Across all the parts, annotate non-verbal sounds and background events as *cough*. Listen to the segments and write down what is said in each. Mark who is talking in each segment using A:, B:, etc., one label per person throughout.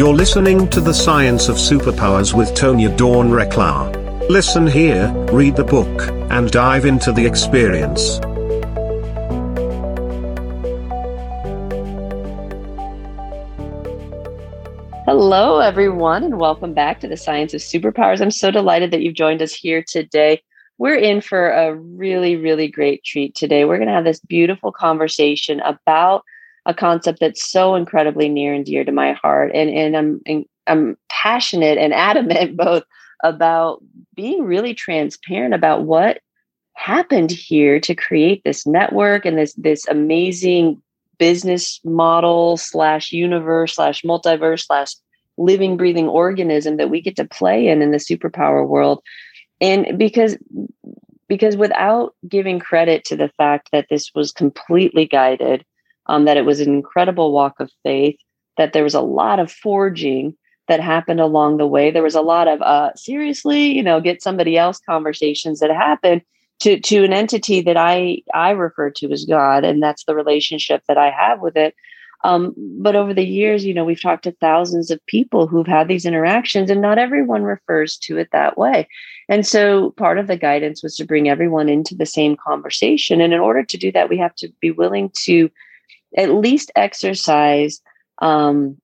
A: You're listening to The Science of Superpowers with Tonya Dawn Recla. Listen here, read the book, and dive into the experience.
B: Hello, everyone, and welcome back to the Science of Superpowers. I'm so delighted that you've joined us here today. We're in for a really, really great treat today. We're going to have this beautiful conversation about a concept that's so incredibly near and dear to my heart, and and I'm and I'm passionate and *laughs* adamant both about being really transparent about what happened here to create this network and this this amazing business model slash universe slash multiverse slash living breathing organism that we get to play in in the superpower world. And because because without giving credit to the fact that this was completely guided um, that it was an incredible walk of faith that there was a lot of forging that happened along the way there was a lot of uh, seriously you know get somebody else conversations that happened to to an entity that I I refer to as God, and that's the relationship that I have with it. Um, but over the years, you know, we've talked to thousands of people who've had these interactions, and not everyone refers to it that way. And so, part of the guidance was to bring everyone into the same conversation. And in order to do that, we have to be willing to at least exercise um,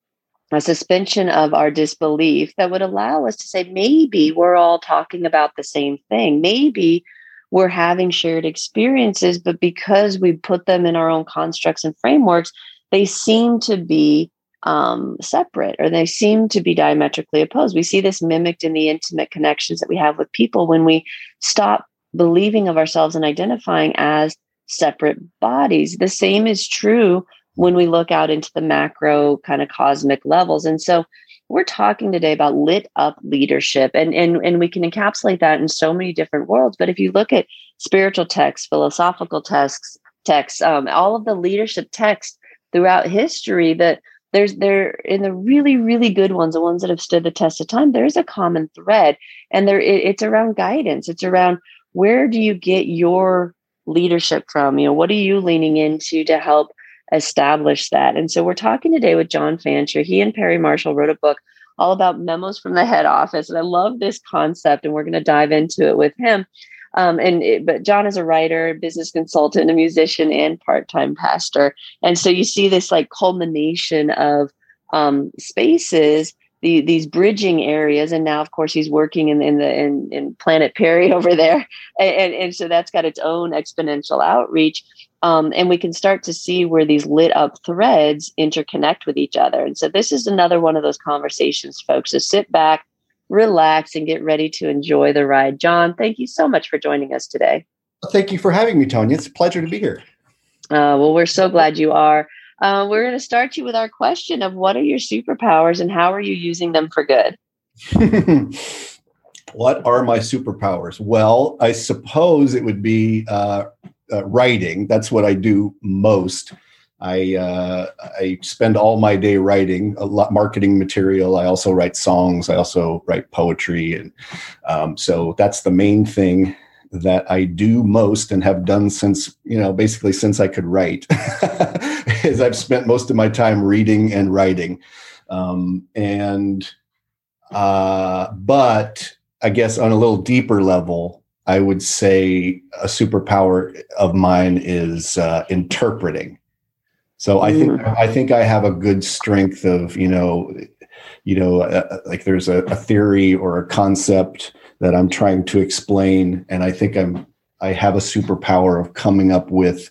B: a suspension of our disbelief that would allow us to say, maybe we're all talking about the same thing. Maybe we're having shared experiences, but because we put them in our own constructs and frameworks, they seem to be um, separate or they seem to be diametrically opposed. We see this mimicked in the intimate connections that we have with people when we stop believing of ourselves and identifying as separate bodies. The same is true when we look out into the macro kind of cosmic levels. And so we're talking today about lit up leadership and, and, and we can encapsulate that in so many different worlds. But if you look at spiritual texts, philosophical texts, texts, um, all of the leadership texts throughout history that there's there in the really really good ones the ones that have stood the test of time there's a common thread and there it, it's around guidance it's around where do you get your leadership from you know what are you leaning into to help establish that. And so we're talking today with John Fancher. He and Perry Marshall wrote a book all about memos from the head office. And I love this concept, and we're going to dive into it with him. Um, and it, but John is a writer, business consultant, a musician, and part-time pastor. And so you see this like culmination of um, spaces, the, these bridging areas, and now of course he's working in, in the in, in Planet Perry *laughs* over there, and, and, and so that's got its own exponential outreach. Um, and we can start to see where these lit up threads interconnect with each other. And so this is another one of those conversations, folks. So sit back, relax, and get ready to enjoy the ride. John, thank you so much for joining us today.
C: Thank you for having me, Tonya. It's a pleasure to be here.
B: Uh, well, we're so glad you are. Uh, we're going to start you with our question of what are your superpowers and how are you using them for good? *laughs*
C: what are my superpowers? Well, I suppose it would be uh, uh, writing. That's what I do most. I uh, I spend all my day writing a lot marketing material. I also write songs. I also write poetry, and um, so that's the main thing that I do most and have done since you know basically since I could write. *laughs* is I've spent most of my time reading and writing, um, and uh, but I guess on a little deeper level, I would say a superpower of mine is uh, interpreting. So I think mm. I think I have a good strength of you know, you know, uh, uh, like there's a, a, theory or a concept that I'm trying to explain, and I think I'm I have a superpower of coming up with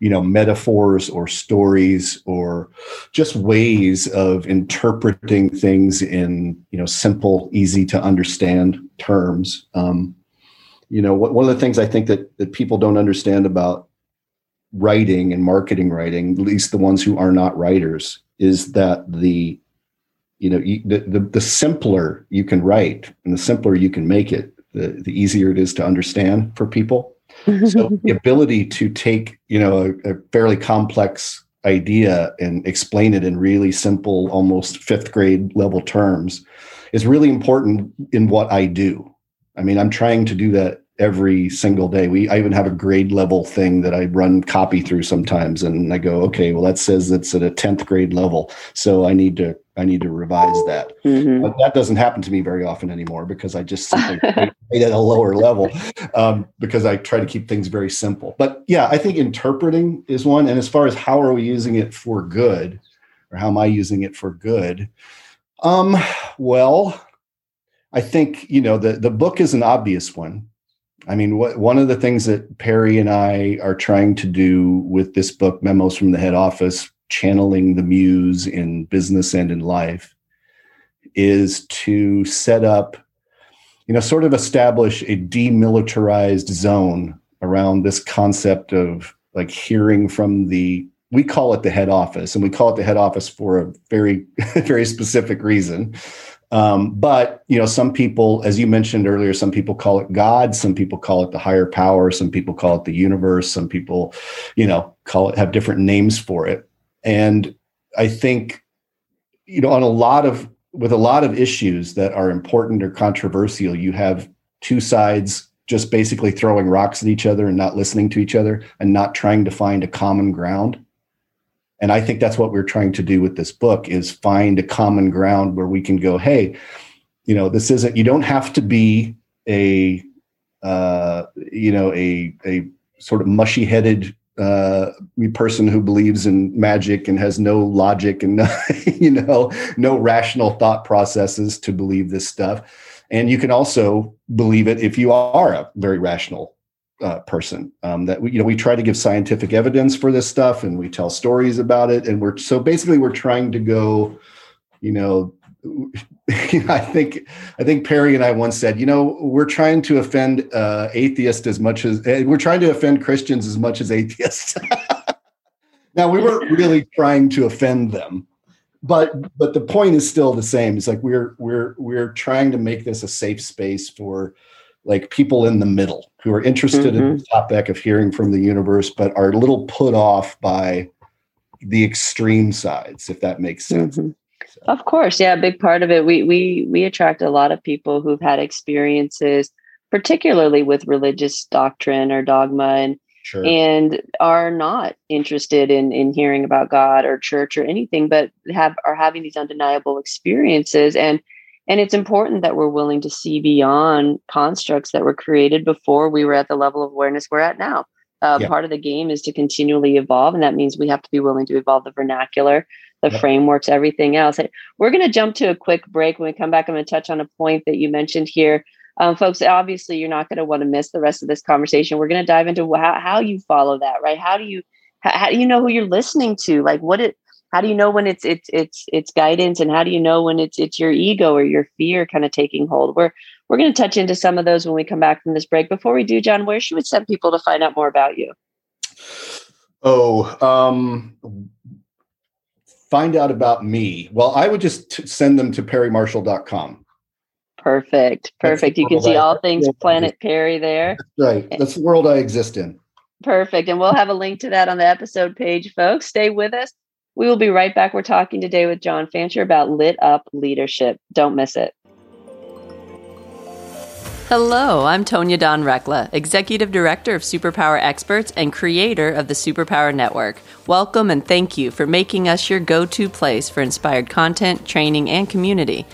C: you know metaphors or stories or just ways of interpreting things in you know simple easy to understand terms. Um, you know one of the things i think that that people don't understand about writing and marketing writing at least the ones who are not writers is that the you know the, the, the simpler you can write and the simpler you can make it the, the easier it is to understand for people. *laughs* So the ability to take you know a, a fairly complex idea and explain it in really simple almost fifth grade level terms is really important in what i do. I mean, I'm trying to do that every single day. We I even have a grade level thing that I run copy through sometimes, and I go, okay, well that says it's at a tenth grade level, so I need to I need to revise that. Mm-hmm. But that doesn't happen to me very often anymore because I just simply *laughs* at a lower level um, because I try to keep things very simple. But yeah, I think interpreting is one, and as far as how are we using it for good, or how am I using it for good? Um, well, I think you know the the book is an obvious one I mean, what, one of the things that Perry and I are trying to do with this book, Memos from the Head Office, channeling the muse in business and in life, is to set up, you know, sort of establish a demilitarized zone around this concept of like hearing from the we call it the head office and we call it the head office for a very *laughs* very specific reason um, but you know, some people, as you mentioned earlier, some people call it God, some people call it the higher power, some people call it the universe, some people, you know, call it have different names for it. And I think, you know, on a lot of with a lot of issues that are important or controversial, you have two sides just basically throwing rocks at each other and not listening to each other and not trying to find a common ground and i think that's what we're trying to do with this book is find a common ground where we can go hey you know this isn't you don't have to be a uh, you know a a sort of mushy headed uh, person who believes in magic and has no logic and *laughs* you know no rational thought processes to believe this stuff. And you can also believe it if you are a very rational uh, person um, that we, you know we try to give scientific evidence for this stuff and we tell stories about it and we're so basically we're trying to go you know *laughs* I think I think Perry and I once said, you know, we're trying to offend uh, atheists as much as uh, we're trying to offend Christians as much as atheists. *laughs* now we weren't really trying to offend them, but but the point is still the same. It's like we're we're we're trying to make this a safe space for like people in the middle who are interested mm-hmm. in the topic of hearing from the universe, but are a little put off by the extreme sides, if that makes sense. Mm-hmm.
B: So. Of course, yeah, a big part of it. We we we attract a lot of people who've had experiences, particularly with religious doctrine or dogma, and sure. and are not interested in in hearing about God or church or anything, but have are having these undeniable experiences and and it's important that we're willing to see beyond constructs that were created before we were at the level of awareness we're at now. Uh. Part of the game is to continually evolve, and that means we have to be willing to evolve the vernacular, the yep. frameworks, everything else. We're going to jump to a quick break. When we come back, I'm going to touch on a point that you mentioned here. Um, folks, obviously, you're not going to want to miss the rest of this conversation. We're going to dive into how, how you follow that, right? How do you how, how do you know who you're listening to? Like, what it how do you know when it's it's it's it's guidance and how do you know when it's it's your ego or your fear kind of taking hold? We're we're going to touch into some of those when we come back from this break. Before we do john where should we send people to find out more about you?
C: Oh um find out about me. Well i would just t- send them to perrymarshall.com
B: perfect perfect. You can see all things planet perry there.
C: That's right. That's the world i exist in.
B: Perfect and we'll have a link to that on the episode page folks. Stay with us we will be right back. We're talking today with John Fancher about lit up leadership. Don't miss it. Hello, I'm Tonya Dawn Recla, Executive Director of Superpower Experts and creator of the Superpower Network. Welcome and thank you for making us your go to place for inspired content, training, and community.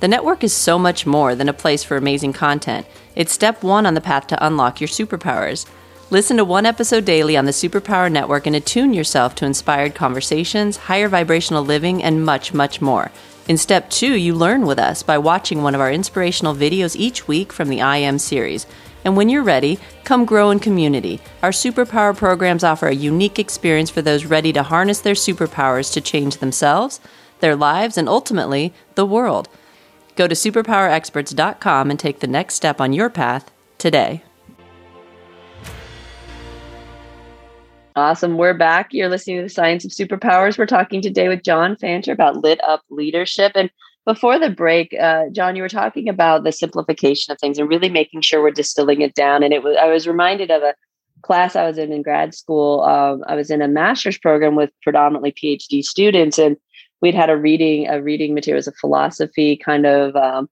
B: The network is so much more than a place for amazing content. It's step one on the path to unlock your superpowers. Listen to one episode daily on the Superpower Network and attune yourself to inspired conversations, higher vibrational living, and much, much more. In step two, you learn with us by watching one of our inspirational videos each week from the I Am series. And when you're ready, come grow in community. Our superpower programs offer a unique experience for those ready to harness their superpowers to change themselves, their lives, and ultimately, the world. Go to superpowerexperts.com and take the next step on your path today. Awesome. We're back. You're listening to the Science of Superpowers. We're talking today with John Fancher about lit up leadership. And before the break, uh, John, you were talking about the simplification of things and really making sure we're distilling it down. And it was I was reminded of a class I was in in grad school. Um, I was in a master's program with predominantly PhD students, and we'd had a reading a reading materials of philosophy kind of um,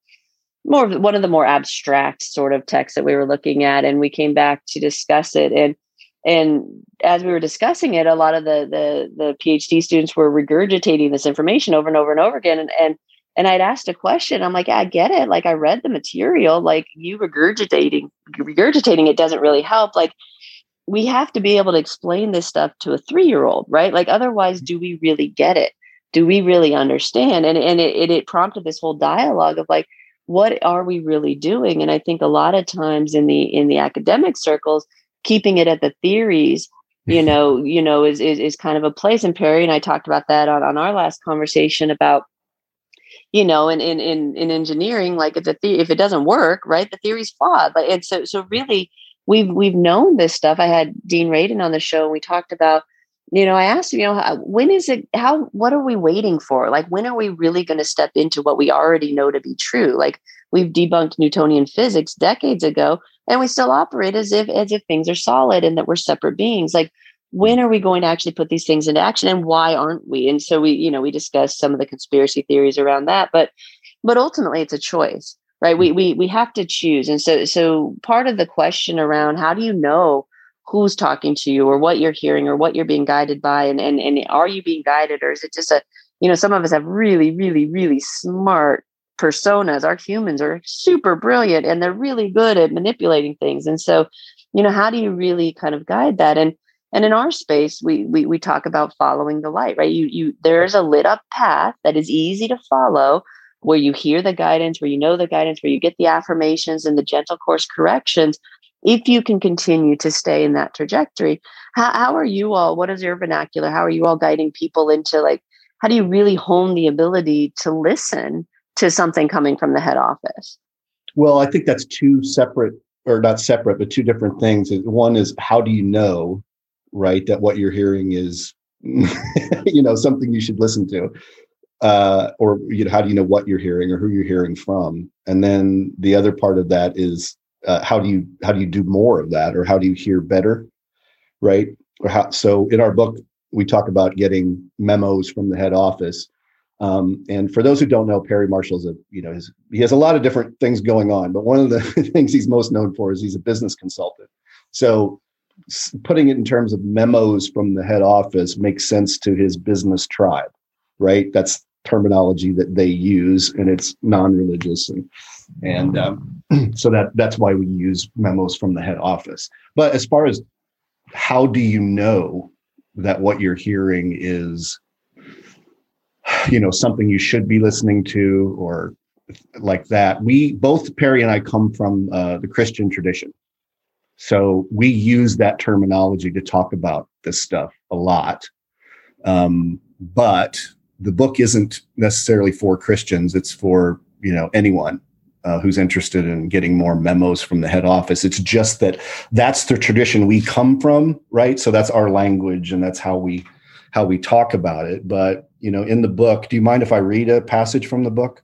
B: more of one of the more abstract sort of texts that we were looking at, and we came back to discuss it. And and as we were discussing it, a lot of the the the PhD students were regurgitating this information over and over and over again. And and and I'd asked a question. I'm like, yeah, I get it. Like I read the material. Like you regurgitating regurgitating it doesn't really help. Like we have to be able to explain this stuff to a three year old, right? Like otherwise, do we really get it? Do we really understand? And and it, it it prompted this whole dialogue of like, what are we really doing? And I think a lot of times in the in the academic circles, keeping it at the theories you mm-hmm. know you know is, is is kind of a place. And perry and i talked about that on, on our last conversation about you know in in in, in engineering like if the, the if it doesn't work right the theory's flawed. Like and so so really we've we've known this stuff. I had dean radin on the show and we talked about you know i asked him you know how, when is it how what are we waiting for? Like when are we really going to step into what we already know to be true? Like we've debunked newtonian physics decades ago and we still operate as if as if things are solid and that we're separate beings. Like when are we going to actually put these things into action and why aren't we? And so we you know we discussed some of the conspiracy theories around that but but ultimately it's a choice right? We we we have to choose. And so so part of the question around how do you know who's talking to you or what you're hearing or what you're being guided by and and, and are you being guided or is it just a you know some of us have really really really smart personas our humans are super brilliant and they're really good at manipulating things. And so you know how do you really kind of guide that? And and in our space we we, we talk about following the light right? You you there's a lit up path that is easy to follow where you hear the guidance where you know the guidance where you get the affirmations and the gentle course corrections. If you can continue to stay in that trajectory how, how are you all what is your vernacular? How are you all guiding people into like how do you really hone the ability to listen to something coming from the head office?
C: Well, I think that's two separate, or not separate, but two different things. One is how do you know, right, that what you're hearing is, *laughs* you know, something you should listen to, uh, or you know, how do you know what you're hearing or who you're hearing from? And then the other part of that is uh, how do you how do you do more of that, or how do you hear better, right? Or how? So in our book, we talk about getting memos from the head office um, and for those who don't know, Perry Marshall's a you know his, he has a lot of different things going on, but one of the *laughs* things he's most known for is he's a business consultant. So putting it in terms of memos from the head office makes sense to his business tribe, right? That's terminology that they use, and it's non-religious, and and um, *clears throat* so that that's why we use memos from the head office. But as far as how do you know that what you're hearing is you know something you should be listening to or like that we both perry and i come from uh, the christian tradition so we use that terminology to talk about this stuff a lot um, but the book isn't necessarily for christians it's for you know anyone uh, who's interested in getting more memos from the head office. It's just that that's the tradition we come from, right? So that's our language and that's how we how we talk about it. But you know, in the book, do you mind if I read a passage from the book?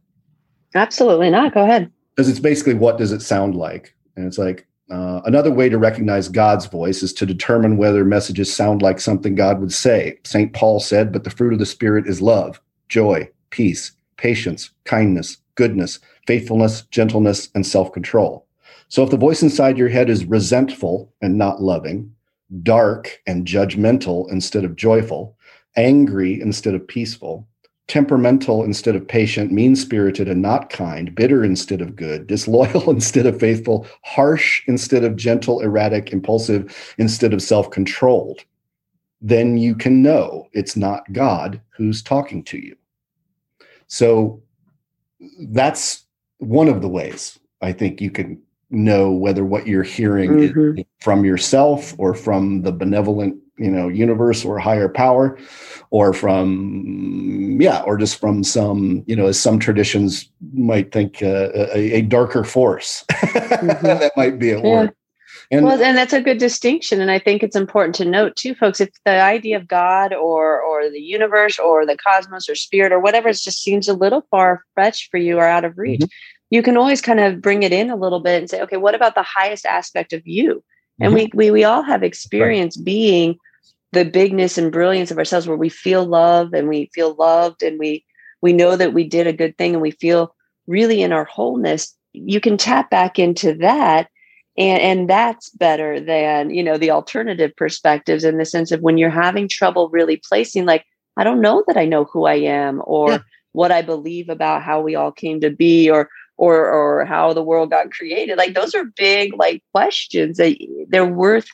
B: Absolutely not. Go ahead.
C: Because it's basically what does it sound like, and it's like uh, another way to recognize God's voice is to determine whether messages sound like something God would say. St. Paul said, But the fruit of the Spirit is love, joy, peace, patience, kindness, goodness, faithfulness, gentleness, and self control. So if the voice inside your head is resentful and not loving, dark and judgmental instead of joyful, angry instead of peaceful, temperamental instead of patient, mean spirited and not kind, bitter instead of good, disloyal *laughs* instead of faithful, harsh instead of gentle, erratic, impulsive instead of self controlled, then you can know it's not God who's talking to you. So that's one of the ways I think you can know whether what you're hearing mm-hmm. is from yourself or from the benevolent you know universe or higher power or from yeah or just from some you know as some traditions might think uh, a, a, darker force *laughs* mm-hmm. that might be at yeah. work
B: and, well, and that's a good distinction, and I think it's important to note too, folks. If the idea of God or or the universe or the cosmos or spirit or whatever just seems a little far fetched for you or out of reach, mm-hmm you can always kind of bring it in a little bit and say, okay, what about the highest aspect of you? And mm-hmm. we, we we all have experience right. being the bigness and brilliance of ourselves where we feel love and we feel loved and we we know that we did a good thing and we feel really in our wholeness you can tap back into that and and that's better than you know the alternative perspectives in the sense of when you're having trouble really placing like i don't know that i know who i am or yeah. what i believe about how we all came to be or or or how the world got created like those are big like questions that they're worth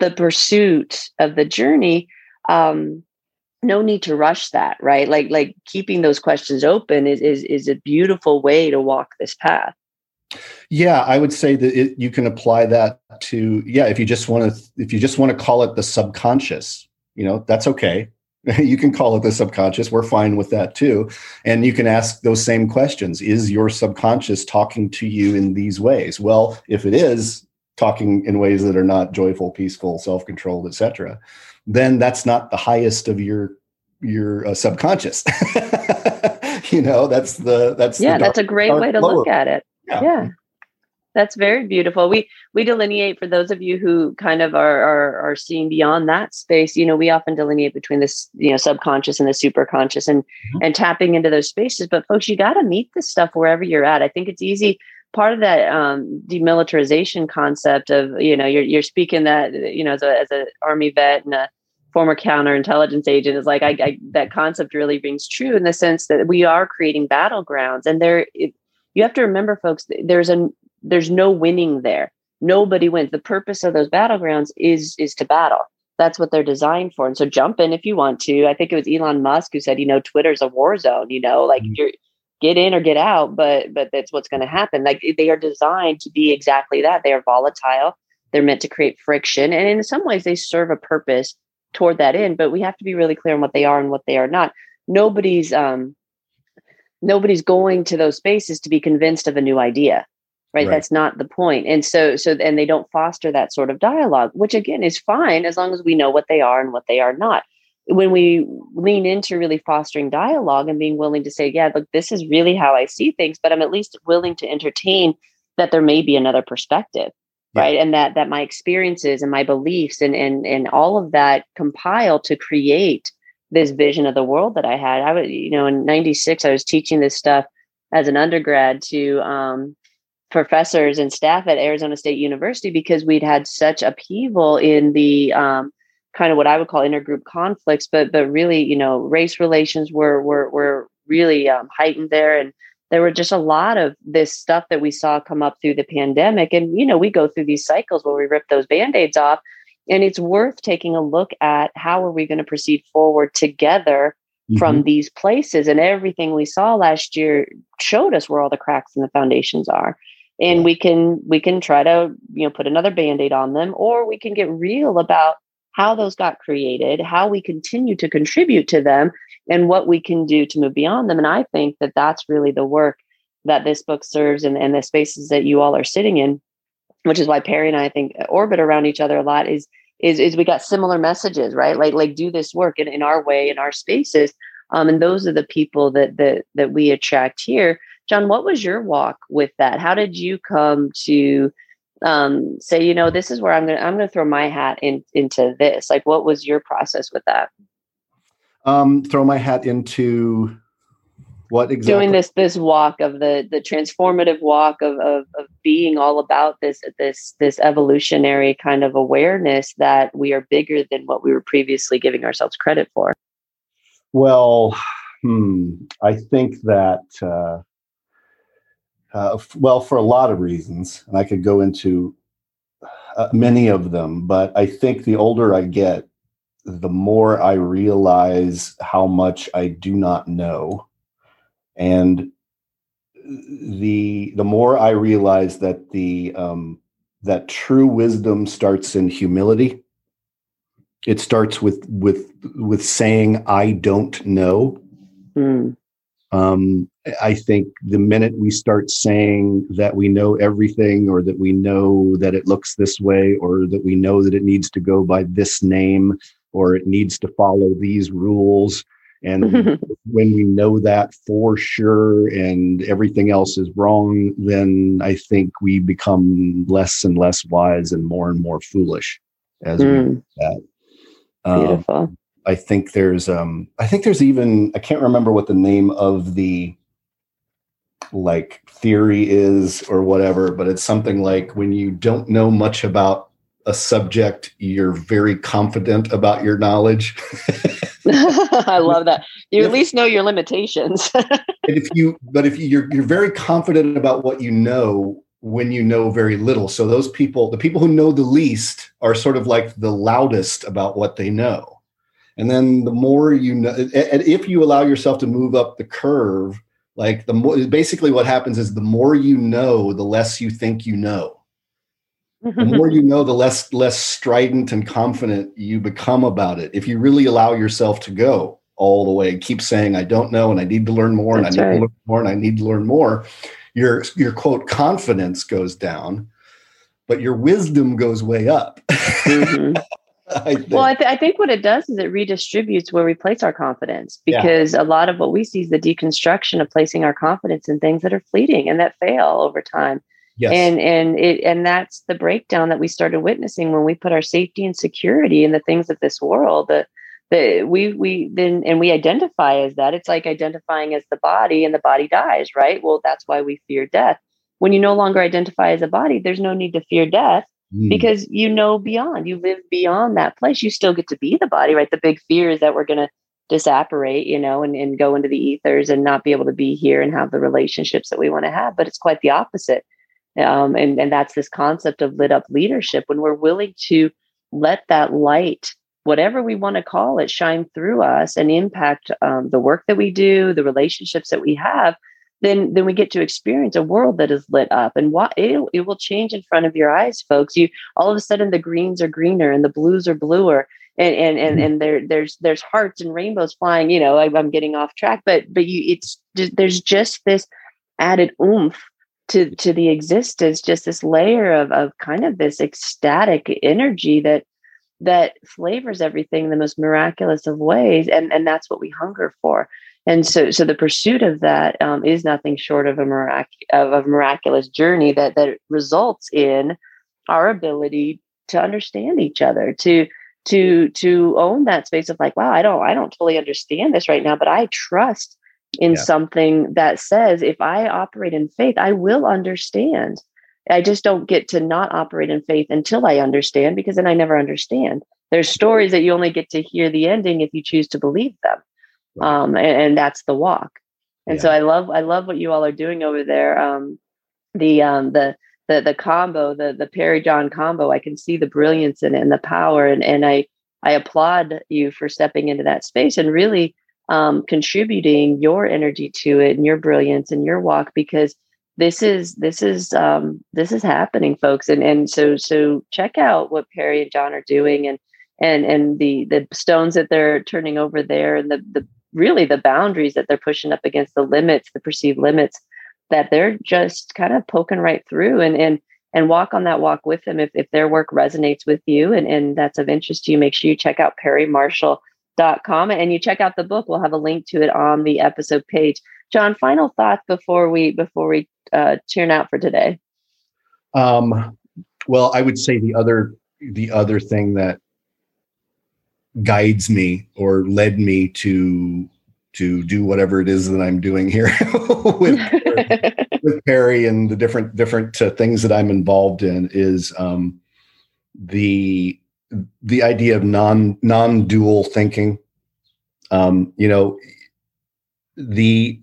B: the pursuit of the journey um no need to rush that right like like keeping those questions open is is is a beautiful way to walk this path
C: yeah, I would say that it, you can apply that to yeah. If you just want to, if you just want to call it the subconscious, you know, that's okay. *laughs* you can call it the subconscious. We're fine with that too. And you can ask those same questions. Is your subconscious talking to you in these ways? Well, if it is talking in ways that are not joyful, peaceful, self-controlled, etc., then that's not the highest of your your uh, subconscious. *laughs* you know, that's the that's
B: yeah,
C: the
B: dark, that's a great way to lower. look at it yeah. yeah. That's very beautiful. We we delineate for those of you who kind of are, are are seeing beyond that space. You know, we often delineate between this, you know, subconscious and the superconscious, and mm-hmm. and tapping into those spaces. But folks, you got to meet this stuff wherever you're at. I think it's easy. Part of that um, demilitarization concept of you know you're you're speaking that you know as a as an army vet and a former counterintelligence agent is like I, I, that concept really rings true in the sense that we are creating battlegrounds and there it, you have to remember folks there's a there's no winning there. Nobody wins. The purpose of those battlegrounds is is to battle. That's what they're designed for. And so jump in if you want to. I think it was elon musk who said you know twitter's a war zone you know like mm-hmm. you're get in or get out but but that's what's going to happen. Like they are designed to be exactly that. They are volatile. They're meant to create friction and in some ways they serve a purpose toward that end but we have to be really clear on what they are and what they are not. Nobody's um nobody's going to those spaces to be convinced of a new idea right? right? that's not the point. And so so and they don't foster that sort of dialogue which again is fine as long as we know what they are and what they are not when we lean into really fostering dialogue and being willing to say yeah look this is really how i see things but i'm at least willing to entertain that there may be another perspective yeah. right and that that my experiences and my beliefs and and and all of that compile to create this vision of the world that I had. I was, you know, in 96, I was teaching this stuff as an undergrad to um, professors and staff at Arizona State University because we'd had such upheaval in the um, kind of what I would call intergroup conflicts, but but really, you know, race relations were were were really um, heightened there, and there were just a lot of this stuff that we saw come up through the pandemic. And you know, we go through these cycles where we rip those band aids off, and it's worth taking a look at how are we going to proceed forward together mm-hmm. from these places and everything we saw last year showed us where all the cracks in the foundations are and we can we can try to you know put another band-aid on them or we can get real about how those got created how we continue to contribute to them and what we can do to move beyond them and i think that that's really the work that this book serves and, and the spaces that you all are sitting in which is why Perry and I, I think orbit around each other a lot is is is we got similar messages, right? Like like do this work in, in our way in our spaces. Um, and those are the people that that that we attract here. John, what was your walk with that? How did you come to um, say, you know, this is where I'm gonna I'm gonna throw my hat in into this? Like, what was your process with that?
C: Um, throw my hat into what exactly
B: doing this this walk of the the transformative walk of, of of being all about this this this evolutionary kind of awareness that we are bigger than what we were previously giving ourselves credit for
C: well hmm, i think that uh, uh, well for a lot of reasons and i could go into uh, many of them but i think the older i get the more i realize how much i do not know and the the more I realize that the um, that true wisdom starts in humility. It starts with with with saying I don't know. Mm. Um, I think the minute we start saying that we know everything, or that we know that it looks this way, or that we know that it needs to go by this name, or it needs to follow these rules, and *laughs* when we know that for sure and everything else is wrong, then I think we become less and less wise and more and more foolish as mm. we do that. Um, Beautiful. I think there's um I think there's even I can't remember what the name of the like theory is or whatever, but it's something like when you don't know much about a subject, you're very confident about your knowledge. *laughs*
B: I love that. You at least know your limitations. *laughs*
C: if you, but if you're you're very confident about what you know when you know very little. So those people, the people who know the least, are sort of like the loudest about what they know. And then the more you know, and if you allow yourself to move up the curve, like the more, basically what happens is the more you know, the less you think you know. The *laughs* more you know the less less strident and confident you become about it if you really allow yourself to go all the way and keep saying i don't know and i need to learn more That's and i need to learn more and i need to learn more your your quote confidence goes down but your wisdom goes way up. Mm-hmm. *laughs* *laughs*
B: I well I, th- I, think what it does is it redistributes where we place our confidence because yeah. a lot of what we see is the deconstruction of placing our confidence in things that are fleeting and that fail over time Yes. And and it and that's the breakdown that we started witnessing when we put our safety and security in the things of this world. The the we we then and we identify as that. It's like identifying as the body and the body dies, right? Well, that's why we fear death. When you no longer identify as a body, there's no need to fear death mm. because you know beyond. You live beyond that place. You still get to be the body, right? The big fear is that we're gonna disapparate, you know, and, and go into the ethers and not be able to be here and have the relationships that we want to have. But it's quite the opposite um, and, and that's this concept of lit up leadership when we're willing to let that light, whatever we want to call it, shine through us and impact um, the work that we do, the relationships that we have. Then, then we get to experience a world that is lit up, and what it, it will change in front of your eyes, folks. You all of a sudden the greens are greener and the blues are bluer, and and and, mm-hmm. and there there's there's hearts and rainbows flying. You know, I, I'm getting off track, but but you it's there's just this added oomph to to the existence just this layer of of kind of this ecstatic energy that that flavors everything in the most miraculous of ways and and that's what we hunger for and so so the pursuit of that um, is nothing short of a mirac- of a miraculous journey that that results in our ability to understand each other to to to own that space of like wow i don't i don't totally understand this right now but i trust in yeah. something that says if I operate in faith, I will understand. I just don't get to not operate in faith until I understand because then I never understand. There's stories that you only get to hear the ending if you choose to believe them. Um, and, and, that's the walk. And yeah. so I love I love what you all are doing over there. Um, the um, the the the combo, the the Perry John combo, I can see the brilliance in it and the power and and I I applaud you for stepping into that space and really um, contributing your energy to it and your brilliance and your walk because this is this is um, this is happening folks and and so so check out what perry and john are doing and and and the the stones that they're turning over there and the the really the boundaries that they're pushing up against the limits the perceived limits that they're just kind of poking right through and and and walk on that walk with them. If, if their work resonates with you and, and that's of interest to you make sure you check out perry marshall com and you check out the book. We'll have a link to it on the episode page. John final thoughts before we before we uh, tune out for today?
C: Um, well i would say the other the other thing that guides me or led me to to do whatever it is that i'm doing here *laughs* with, *laughs* with perry and the different different uh, things that i'm involved in is um, the the idea of non non dual thinking. Um, you know, the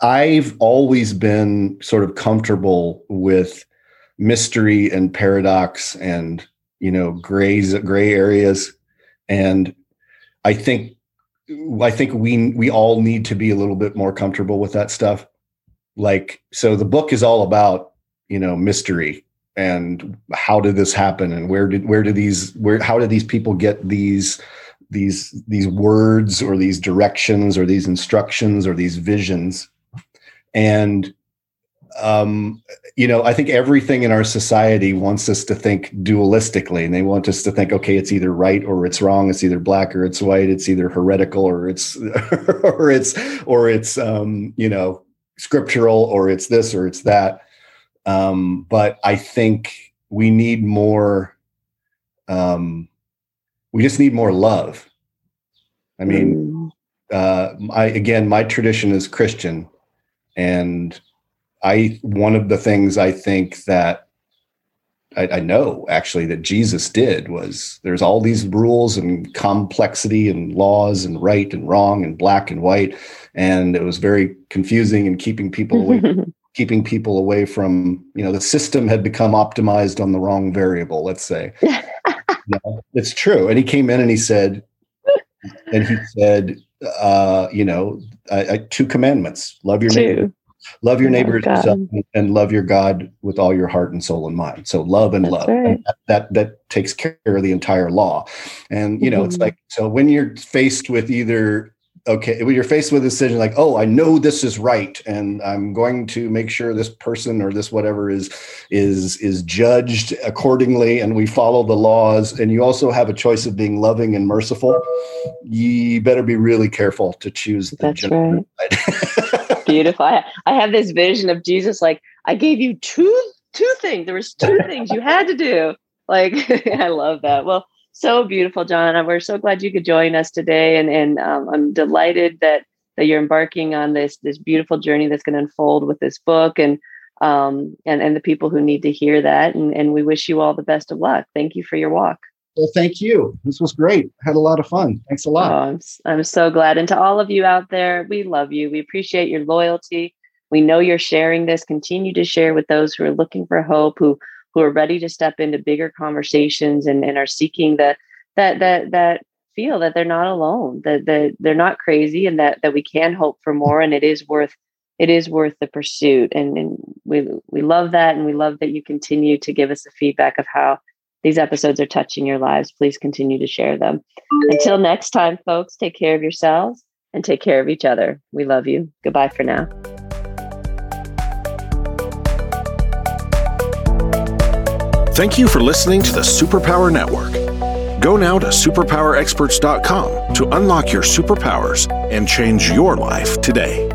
C: I've always been sort of comfortable with mystery and paradox and you know grays gray areas, and I think I think we we all need to be a little bit more comfortable with that stuff. Like so, the book is all about you know mystery and how did this happen and where did where did these where how did these people get these these these words or these directions or these instructions or these visions and um, you know i think everything in our society wants us to think dualistically and they want us to think okay it's either right or it's wrong it's either black or it's white it's either heretical or it's *laughs* or it's or it's um, you know scriptural or it's this or it's that um, but I think we need more. Um, we just need more love. I mean, mm. uh, I again, my tradition is Christian, and I one of the things I think that I, I, know actually that Jesus did was there's all these rules and complexity and laws and right and wrong and black and white, and it was very confusing and keeping people away, *laughs* keeping people away from you know the system had become optimized on the wrong variable. Let's say *laughs* it's true, and he came in and he said, and he said, uh, you know, I, I, two commandments: love your two. neighbor love your neighbor and love your God with all your heart and soul and mind. So love and That's love. Right. And that, that, that takes care of the entire law. And you know, mm-hmm. it's like so when you're faced with either okay, when you're faced with a decision like, oh, I know this is right, and I'm going to make sure this person or this whatever is is is judged accordingly, and we follow the laws, and you also have a choice of being loving and merciful, you better be really careful to choose the
B: That's right. *laughs* Beautiful. I, I have this vision of Jesus like, I gave you two two things. There was two things you had to do. Like, *laughs* I love that. Well, so beautiful, John. We're so glad you could join us today, and and um, I'm delighted that that you're embarking on this this beautiful journey that's going to unfold with this book, and um, and and the people who need to hear that. And and we wish you all the best of luck. Thank you for your walk.
C: Well, thank you. This was great. had a lot of fun. Thanks a lot. Oh,
B: I'm, I'm so glad. And to all of you out there, we love you. We appreciate your loyalty. We know you're sharing this. Continue to share with those who are looking for hope, who who are ready to step into bigger conversations and, and are seeking the that that that feel that they're not alone, that that they're not crazy and that that we can hope for more and it is worth it is worth the pursuit. And, and we we love that and we love that you continue to give us the feedback of how these episodes are touching your lives. Please continue to share them. Until next time, folks, take care of yourselves and take care of each other. We love you. Goodbye for now.
A: Thank you for listening to the Superpower Network. Go now to superpowerexperts.com to unlock your superpowers and change your life today.